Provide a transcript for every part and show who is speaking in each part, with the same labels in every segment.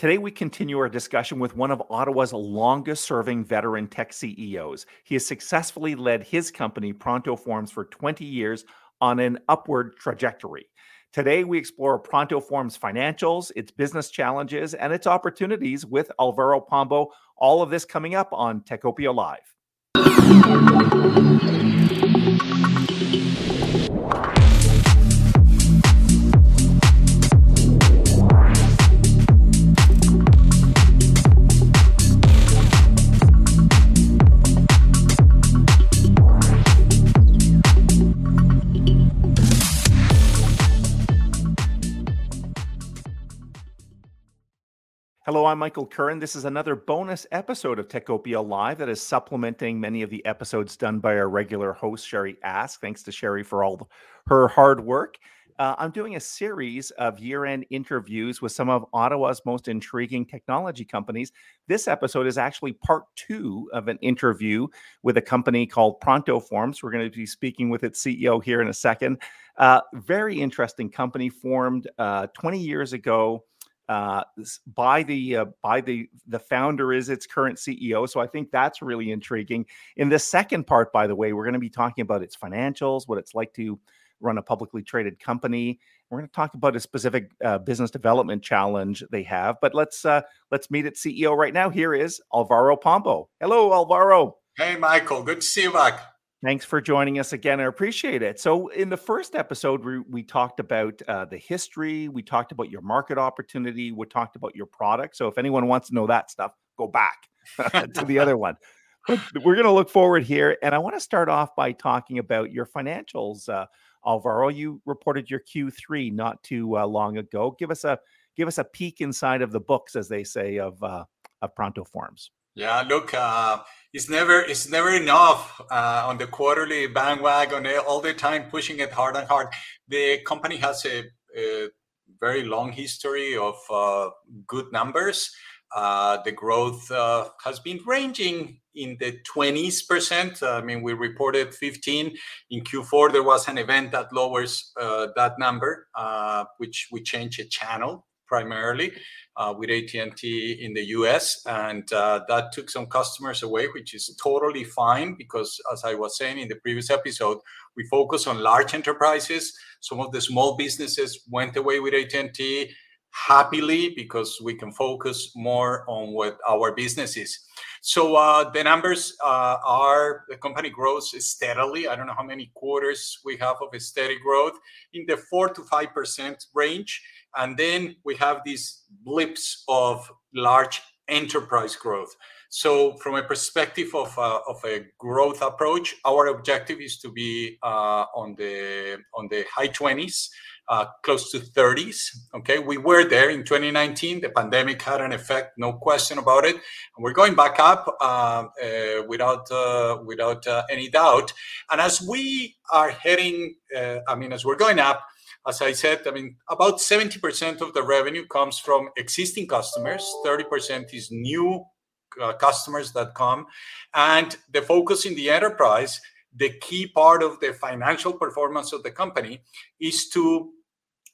Speaker 1: Today, we continue our discussion with one of Ottawa's longest serving veteran tech CEOs. He has successfully led his company, Pronto Forms, for 20 years on an upward trajectory. Today, we explore Pronto Form's financials, its business challenges, and its opportunities with Alvaro Pombo. All of this coming up on Techopia Live. Hello, I'm Michael Curran. This is another bonus episode of Techopia Live that is supplementing many of the episodes done by our regular host, Sherry Ask. Thanks to Sherry for all her hard work. Uh, I'm doing a series of year end interviews with some of Ottawa's most intriguing technology companies. This episode is actually part two of an interview with a company called Pronto Forms. We're going to be speaking with its CEO here in a second. Uh, very interesting company formed uh, 20 years ago uh, by the uh, by the the founder is its current CEO. So I think that's really intriguing. In the second part, by the way, we're going to be talking about its financials, what it's like to run a publicly traded company. We're going to talk about a specific uh, business development challenge they have. But let's uh, let's meet its CEO right now. Here is Alvaro Pombo. Hello, Alvaro.
Speaker 2: Hey, Michael. Good to see you back.
Speaker 1: Thanks for joining us again. I appreciate it. So, in the first episode, we, we talked about uh, the history, we talked about your market opportunity, we talked about your product. So, if anyone wants to know that stuff, go back to the other one. But we're going to look forward here. And I want to start off by talking about your financials. Uh, Alvaro, you reported your Q3 not too uh, long ago. Give us a give us a peek inside of the books, as they say, of uh, of Pronto Forms.
Speaker 2: Yeah, look, uh, it's never it's never enough uh, on the quarterly bandwagon eh, all the time pushing it hard and hard. The company has a, a very long history of uh, good numbers. Uh, the growth uh, has been ranging in the 20s percent. I mean, we reported 15 in Q4. There was an event that lowers uh, that number, which we changed a channel primarily uh, with AT&T in the US, and uh, that took some customers away, which is totally fine because, as I was saying in the previous episode, we focus on large enterprises. Some of the small businesses went away with AT&T happily because we can focus more on what our business is. So uh, the numbers uh, are the company grows steadily. I don't know how many quarters we have of steady growth in the four to five percent range and then we have these blips of large enterprise growth. So, from a perspective of, uh, of a growth approach, our objective is to be uh, on the on the high 20s, uh, close to 30s. Okay, we were there in 2019. The pandemic had an effect, no question about it. And we're going back up uh, uh, without uh, without any doubt. And as we are heading, I mean, as we're going up as I said, I mean, about 70% of the revenue comes from existing customers, 30% is new uh, customers that come. And the focus in the enterprise, the key part of the financial performance of the company is to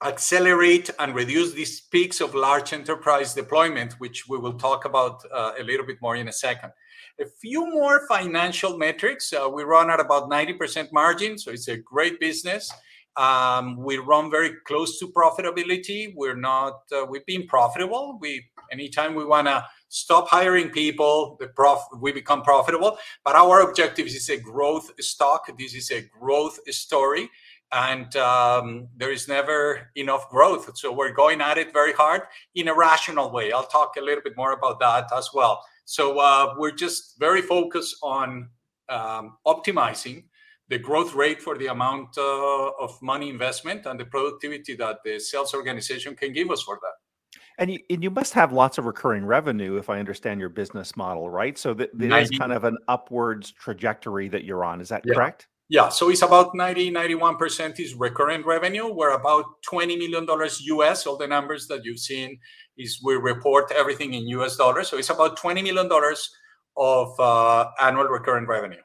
Speaker 2: accelerate and reduce these peaks of large enterprise deployment, which we will talk about uh, a little bit more in a second. A few more financial metrics. Uh, we run at about 90% margin, so it's a great business. Um, we run very close to profitability. We're not. Uh, we've been profitable. We anytime we want to stop hiring people, the prof we become profitable. But our objective is a growth stock. This is a growth story, and um, there is never enough growth. So we're going at it very hard in a rational way. I'll talk a little bit more about that as well. So uh, we're just very focused on um, optimizing the growth rate for the amount uh, of money investment and the productivity that the sales organization can give us for that.
Speaker 1: And you, and you must have lots of recurring revenue, if I understand your business model, right? So that there's kind of an upwards trajectory that you're on. Is that
Speaker 2: yeah.
Speaker 1: correct?
Speaker 2: Yeah. So it's about 90, 91% is recurring revenue. We're about $20 million US. All the numbers that you've seen is we report everything in US dollars. So it's about $20 million of uh, annual recurring revenue.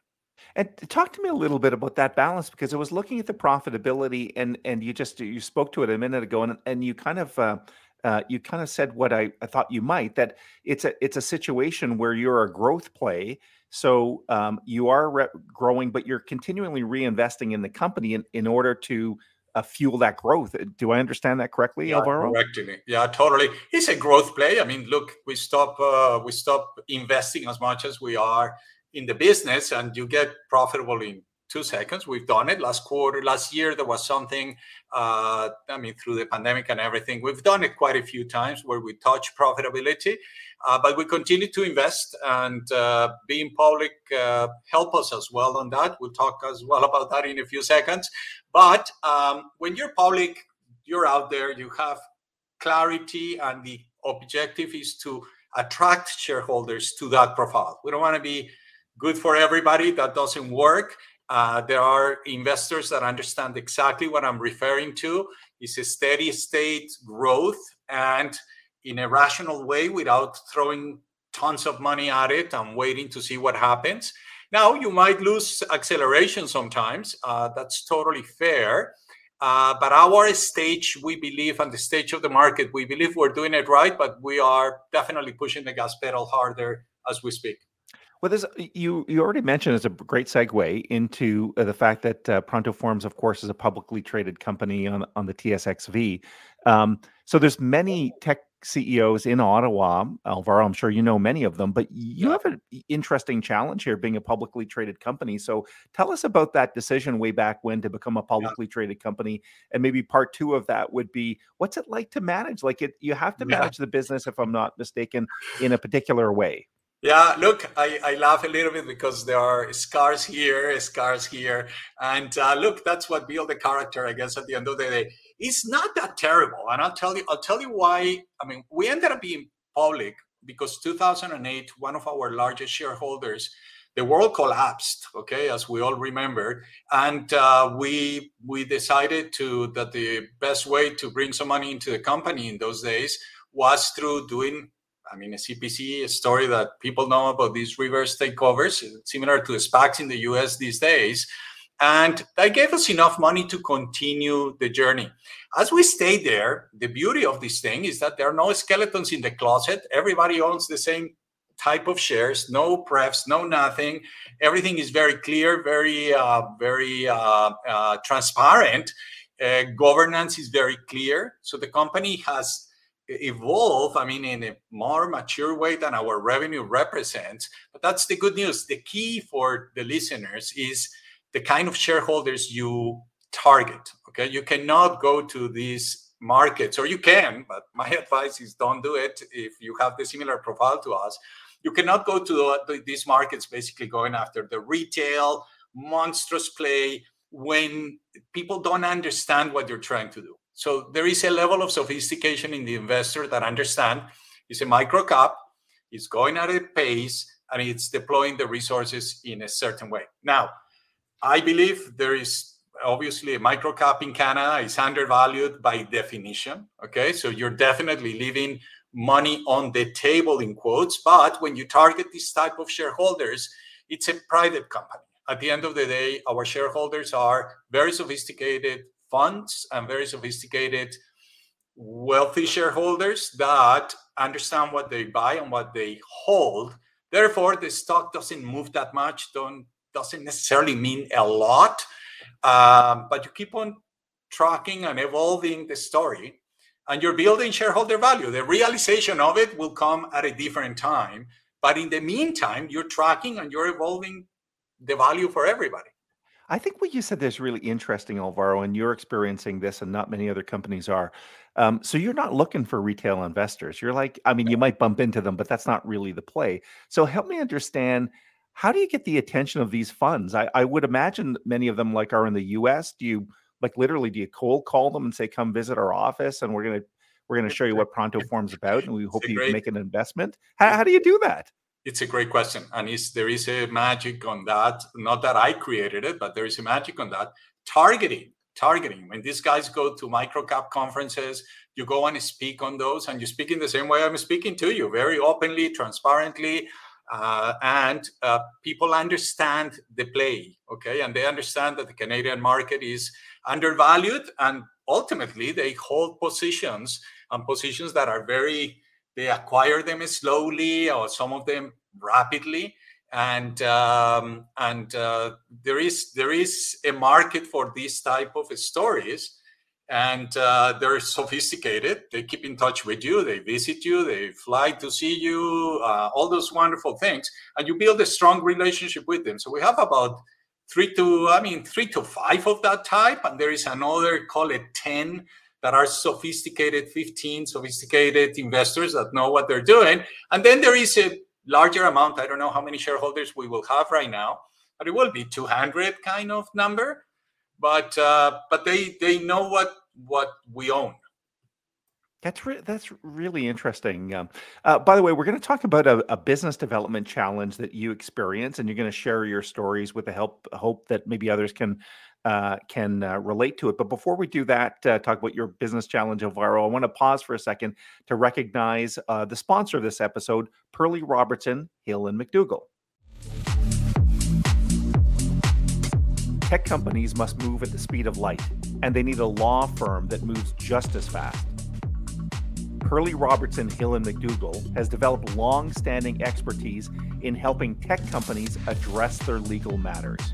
Speaker 1: And talk to me a little bit about that balance because I was looking at the profitability and and you just you spoke to it a minute ago and and you kind of uh, uh, you kind of said what I, I, thought you might that it's a it's a situation where you're a growth play, so um, you are re- growing, but you're continually reinvesting in the company in, in order to uh, fuel that growth. Do I understand that correctly,
Speaker 2: yeah,
Speaker 1: Alvaro?
Speaker 2: Correctly. Yeah, totally. It's a growth play. I mean, look, we stop uh, we stop investing as much as we are in the business, and you get profitable in two seconds. We've done it last quarter, last year. There was something, uh, I mean, through the pandemic and everything. We've done it quite a few times where we touch profitability, uh, but we continue to invest and uh, being public uh, help us as well on that. We'll talk as well about that in a few seconds. But um, when you're public, you're out there, you have clarity, and the objective is to attract shareholders to that profile. We don't want to be good for everybody. That doesn't work. Uh, there are investors that understand exactly what I'm referring to. It's a steady state growth and in a rational way without throwing tons of money at it and waiting to see what happens. Now, you might lose acceleration sometimes. Uh, that's totally fair. Uh, but our stage, we believe, and the stage of the market, we believe we're doing it right, but we are definitely pushing the gas pedal harder as we speak.
Speaker 1: Well, there's you you already mentioned as a great segue into uh, the fact that uh, Pronto Forms, of course, is a publicly traded company on on the TSXV. Um, so there's many tech CEOs in Ottawa, Alvaro. I'm sure you know many of them, but you have an interesting challenge here, being a publicly traded company. So tell us about that decision way back when to become a publicly yeah. traded company, and maybe part two of that would be what's it like to manage? Like it, you have to manage yeah. the business, if I'm not mistaken, in a particular way.
Speaker 2: Yeah, look, I, I laugh a little bit because there are scars here, scars here. And uh, look, that's what build the character, I guess, at the end of the day. It's not that terrible. And I'll tell you, I'll tell you why. I mean, we ended up being public because 2008, one of our largest shareholders, the world collapsed, okay, as we all remember. And uh, we we decided to that the best way to bring some money into the company in those days was through doing I mean, a CPC, a story that people know about these reverse takeovers, similar to SPACs in the US these days. And that gave us enough money to continue the journey. As we stayed there, the beauty of this thing is that there are no skeletons in the closet. Everybody owns the same type of shares, no prefs, no nothing. Everything is very clear, very, uh, very uh, uh, transparent. Uh, governance is very clear. So the company has evolve, I mean, in a more mature way than our revenue represents. But that's the good news. The key for the listeners is the kind of shareholders you target. Okay. You cannot go to these markets, or you can, but my advice is don't do it if you have the similar profile to us. You cannot go to the, these markets basically going after the retail, monstrous play when people don't understand what you're trying to do. So there is a level of sophistication in the investor that understand it's a micro cap, it's going at a pace, and it's deploying the resources in a certain way. Now, I believe there is obviously a micro cap in Canada is undervalued by definition. Okay, so you're definitely leaving money on the table in quotes. But when you target this type of shareholders, it's a private company. At the end of the day, our shareholders are very sophisticated, funds and very sophisticated, wealthy shareholders that understand what they buy and what they hold. Therefore, the stock doesn't move that much, don't, doesn't necessarily mean a lot, um, but you keep on tracking and evolving the story and you're building shareholder value. The realization of it will come at a different time. But in the meantime, you're tracking and you're evolving the value for everybody.
Speaker 1: I think what you said is really interesting, Alvaro, and you're experiencing this, and not many other companies are. Um, so you're not looking for retail investors. You're like, I mean, you might bump into them, but that's not really the play. So help me understand how do you get the attention of these funds? I, I would imagine many of them like are in the U.S. Do you like literally do you cold call them and say, come visit our office, and we're gonna we're gonna show you what Pronto Form's about, and we hope you great, make an investment? How, how do you do that?
Speaker 2: It's a great question, and is there is a magic on that? Not that I created it, but there is a magic on that. Targeting, targeting. When these guys go to microcap conferences, you go and speak on those, and you speak in the same way I'm speaking to you, very openly, transparently, uh, and uh, people understand the play, okay, and they understand that the Canadian market is undervalued, and ultimately they hold positions and positions that are very they acquire them slowly or some of them rapidly. And um, and uh, there is there is a market for these type of stories. And uh, they're sophisticated. They keep in touch with you. They visit you. They fly to see you uh, all those wonderful things. And you build a strong relationship with them. So we have about three to i mean three to five of that type. And there is another call it 10 that are sophisticated 15 sophisticated investors that know what they're doing. And then there is a larger amount. I don't know how many shareholders we will have right now but it will be 200 kind of number. But uh, but they they know what what we own
Speaker 1: that's re- that's really interesting. Um, uh, by the way, we're going to talk about a, a, business development challenge that you experience, and you're going to share your stories with the help hope that maybe others can uh, can uh, relate to it. But before we do that, uh, talk about your business challenge, Alvaro, I want to pause for a second to recognize uh, the sponsor of this episode, Perley Robertson, Hill and McDougall. Tech companies must move at the speed of light, and they need a law firm that moves just as fast. Perley Robertson Hill and McDougall has developed long-standing expertise in helping tech companies address their legal matters.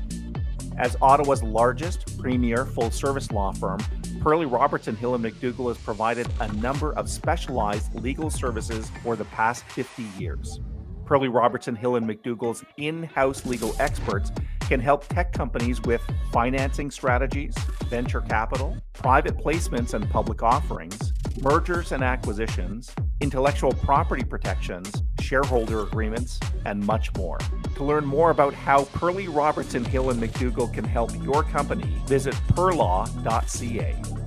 Speaker 1: As Ottawa's largest premier full service law firm, Perley Robertson Hill and McDougall has provided a number of specialized legal services for the past 50 years. Perley Robertson Hill and McDougall's in-house legal experts can help tech companies with financing strategies, venture capital, private placements and public offerings, mergers and acquisitions, intellectual property protections, shareholder agreements, and much more. To learn more about how Perley Robertson Hill and McDougall can help your company, visit perlaw.ca.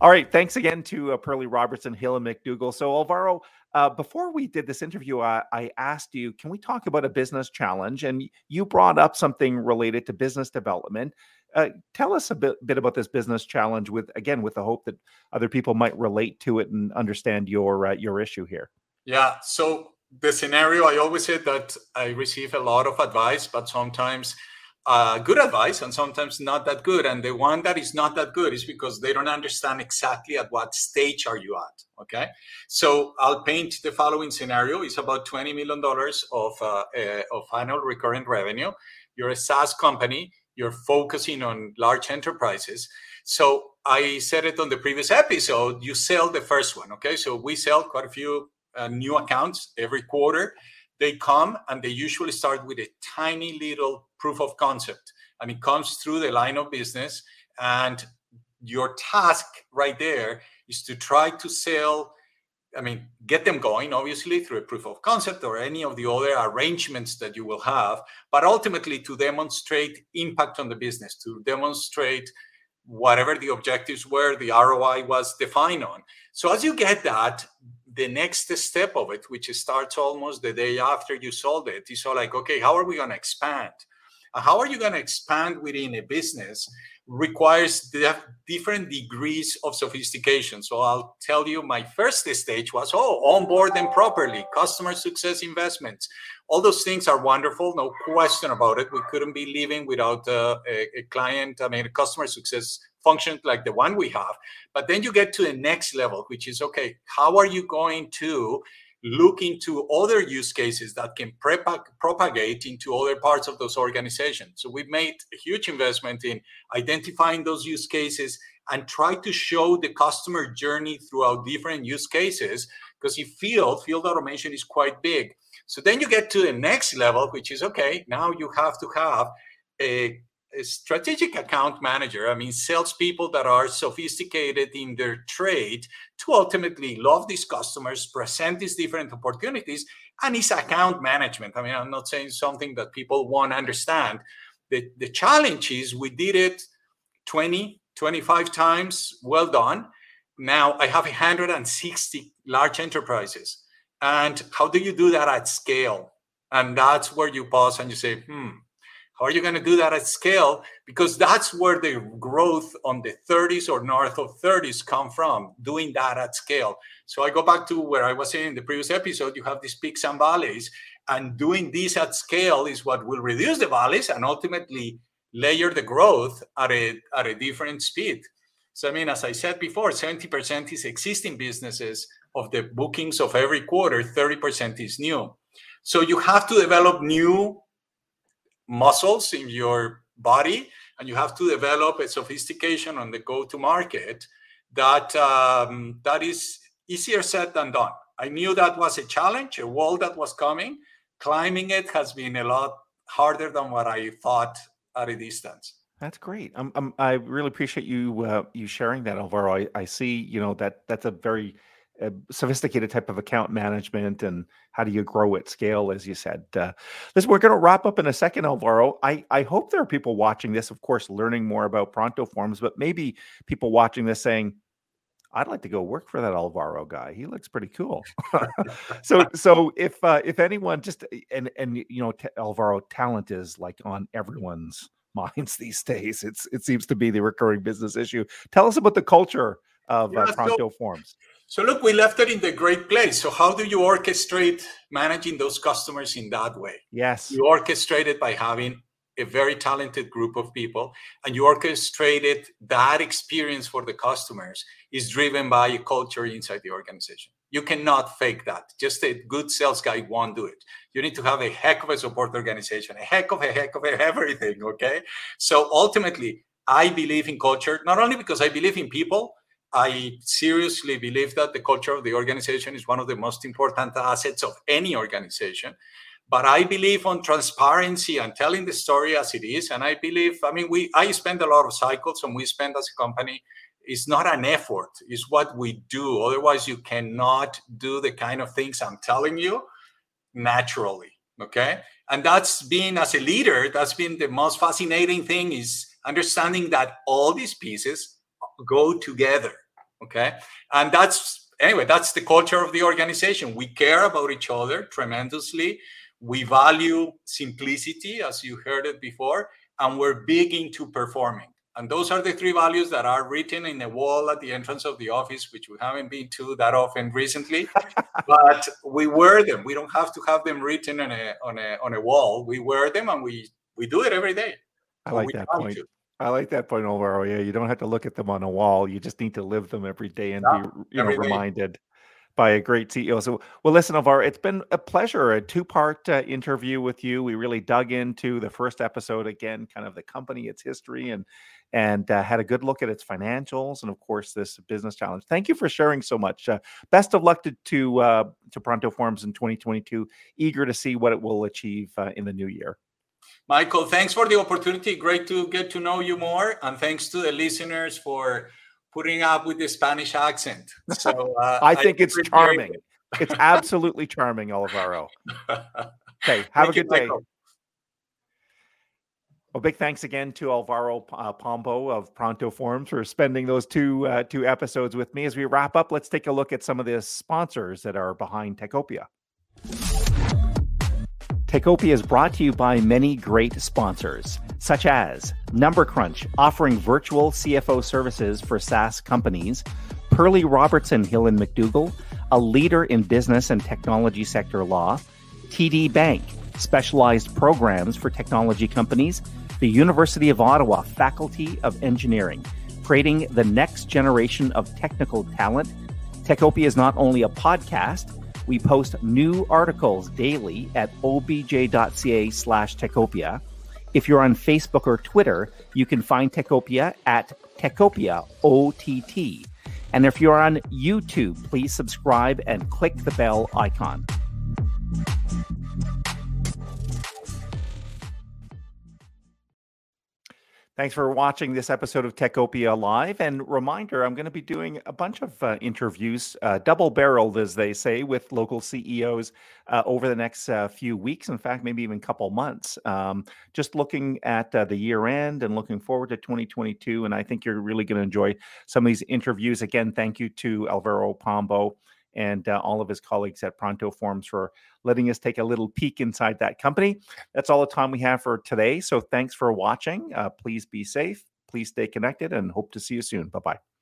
Speaker 1: All right, thanks again to uh, Perley Robertson Hill and McDougall. So, Alvaro, uh, before we did this interview, I, I, asked you, can we talk about a business challenge? And you brought up something related to business development. Uh, tell us a bit, bit about this business challenge with, again, with the hope that other people might relate to it and understand your uh, your issue here.
Speaker 2: Yeah. So the scenario, I always say that I receive a lot of advice, but sometimes uh, good advice and sometimes not that good. And the one that is not that good is because they don't understand exactly at what stage are you at. Okay, so I'll paint the following scenario: It's about twenty million dollars of uh, uh, of annual recurring revenue. You're a SaaS company. You're focusing on large enterprises. So I said it on the previous episode. You sell the first one. Okay, so we sell quite a few uh, new accounts every quarter they come and they usually start with a tiny little proof of concept. And it comes through the line of business and your task right there is to try to sell i mean get them going obviously through a proof of concept or any of the other arrangements that you will have but ultimately to demonstrate impact on the business to demonstrate whatever the objectives were the roi was defined on. So as you get that the next step of it, which starts almost the day after you sold it, is all like, okay, how are we going to expand? How are you going to expand within a business? Requires different degrees of sophistication. So I'll tell you, my first stage was, oh, onboard them properly, customer success investments. All those things are wonderful, no question about it. We couldn't be living without uh, a, a client, I mean, a customer success function like the one we have. But then you get to the next level, which is okay, how are you going to look into other use cases that can propagate into other parts of those organizations? So we've made a huge investment in identifying those use cases and try to show the customer journey throughout different use cases because in field, field automation is quite big. So then you get to the next level, which is okay, now you have to have a strategic account manager, I mean, salespeople that are sophisticated in their trade to ultimately love these customers, present these different opportunities, and it's account management. I mean, I'm not saying something that people won't understand. The, the challenge is we did it 20, 25 times, well done. Now I have 160 large enterprises. And how do you do that at scale? And that's where you pause and you say, hmm, how are you going to do that at scale? Because that's where the growth on the 30s or north of 30s come from, doing that at scale. So I go back to where I was saying in the previous episode, you have these peaks and valleys, and doing this at scale is what will reduce the valleys and ultimately layer the growth at a, at a different speed. So, I mean, as I said before, 70% is existing businesses of the bookings of every quarter, 30% is new. So, you have to develop new muscles in your body and you have to develop a sophistication on the go to market that um, that is easier said than done i knew that was a challenge a wall that was coming climbing it has been a lot harder than what i thought at a distance
Speaker 1: that's great. I really appreciate you uh, you sharing that, Alvaro. I, I see, you know, that that's a very uh, sophisticated type of account management and how do you grow at scale, as you said. Uh, listen, we're going to wrap up in a second, Alvaro. I, I hope there are people watching this, of course, learning more about Pronto Forms, but maybe people watching this saying, I'd like to go work for that Alvaro guy. He looks pretty cool. so, so if uh, if anyone just and and you know, t- Alvaro talent is like on everyone's minds these days. It's it seems to be the recurring business issue. Tell us about the culture of uh, yeah, uh, Pronto so, Forms.
Speaker 2: So look, we left it in the great place. So how do you orchestrate managing those customers in that way?
Speaker 1: Yes.
Speaker 2: You orchestrate it by having a very talented group of people and you orchestrate it that experience for the customers is driven by a culture inside the organization. You cannot fake that. Just a good sales guy won't do it. You need to have a heck of a support organization, a heck of a heck of a everything. Okay. So ultimately, I believe in culture, not only because I believe in people, I seriously believe that the culture of the organization is one of the most important assets of any organization. But I believe on transparency and telling the story as it is. And I believe, I mean, we I spend a lot of cycles and we spend as a company. It's not an effort, it's what we do. Otherwise, you cannot do the kind of things I'm telling you naturally. Okay. And that's been as a leader, that's been the most fascinating thing is understanding that all these pieces go together. Okay. And that's, anyway, that's the culture of the organization. We care about each other tremendously. We value simplicity, as you heard it before, and we're big into performing. And those are the three values that are written in a wall at the entrance of the office, which we haven't been to that often recently. but we wear them. We don't have to have them written on a on a on a wall. We wear them and we we do it every day.
Speaker 1: I like that point. To. I like that point, Alvaro. Yeah, you don't have to look at them on a wall. You just need to live them every day and yeah, be, you know, reminded by a great CEO. So, well, listen, Alvaro, it's been a pleasure. A two-part uh, interview with you. We really dug into the first episode again, kind of the company, its history, and and uh, had a good look at its financials, and of course, this business challenge. Thank you for sharing so much. Uh, best of luck to to, uh, to Pronto Forms in 2022. Eager to see what it will achieve uh, in the new year.
Speaker 2: Michael, thanks for the opportunity. Great to get to know you more. And thanks to the listeners for putting up with the Spanish accent. So
Speaker 1: uh, I think I it's charming. It. it's absolutely charming, Alvaro. Okay, have Thank a good you, day. Michael. Well, big thanks again to Alvaro uh, Pombo of Pronto Forms for spending those two uh, two episodes with me. As we wrap up, let's take a look at some of the sponsors that are behind Techopia. Techopia is brought to you by many great sponsors, such as Number Crunch, offering virtual CFO services for SaaS companies, Perley Robertson Hill and McDougall, a leader in business and technology sector law, TD Bank, specialized programs for technology companies, the University of Ottawa Faculty of Engineering, creating the next generation of technical talent. Techopia is not only a podcast, we post new articles daily at obj.ca slash Techopia. If you're on Facebook or Twitter, you can find Techopia at Techopia OTT. And if you're on YouTube, please subscribe and click the bell icon. Thanks for watching this episode of Techopia Live. And reminder, I'm going to be doing a bunch of uh, interviews, uh, double barreled, as they say, with local CEOs uh, over the next uh, few weeks. In fact, maybe even a couple months. Um, just looking at uh, the year end and looking forward to 2022. And I think you're really going to enjoy some of these interviews. Again, thank you to Alvaro Pombo and uh, all of his colleagues at Pronto Forms for letting us take a little peek inside that company. That's all the time we have for today. So thanks for watching. Uh, please be safe. Please stay connected and hope to see you soon. Bye bye.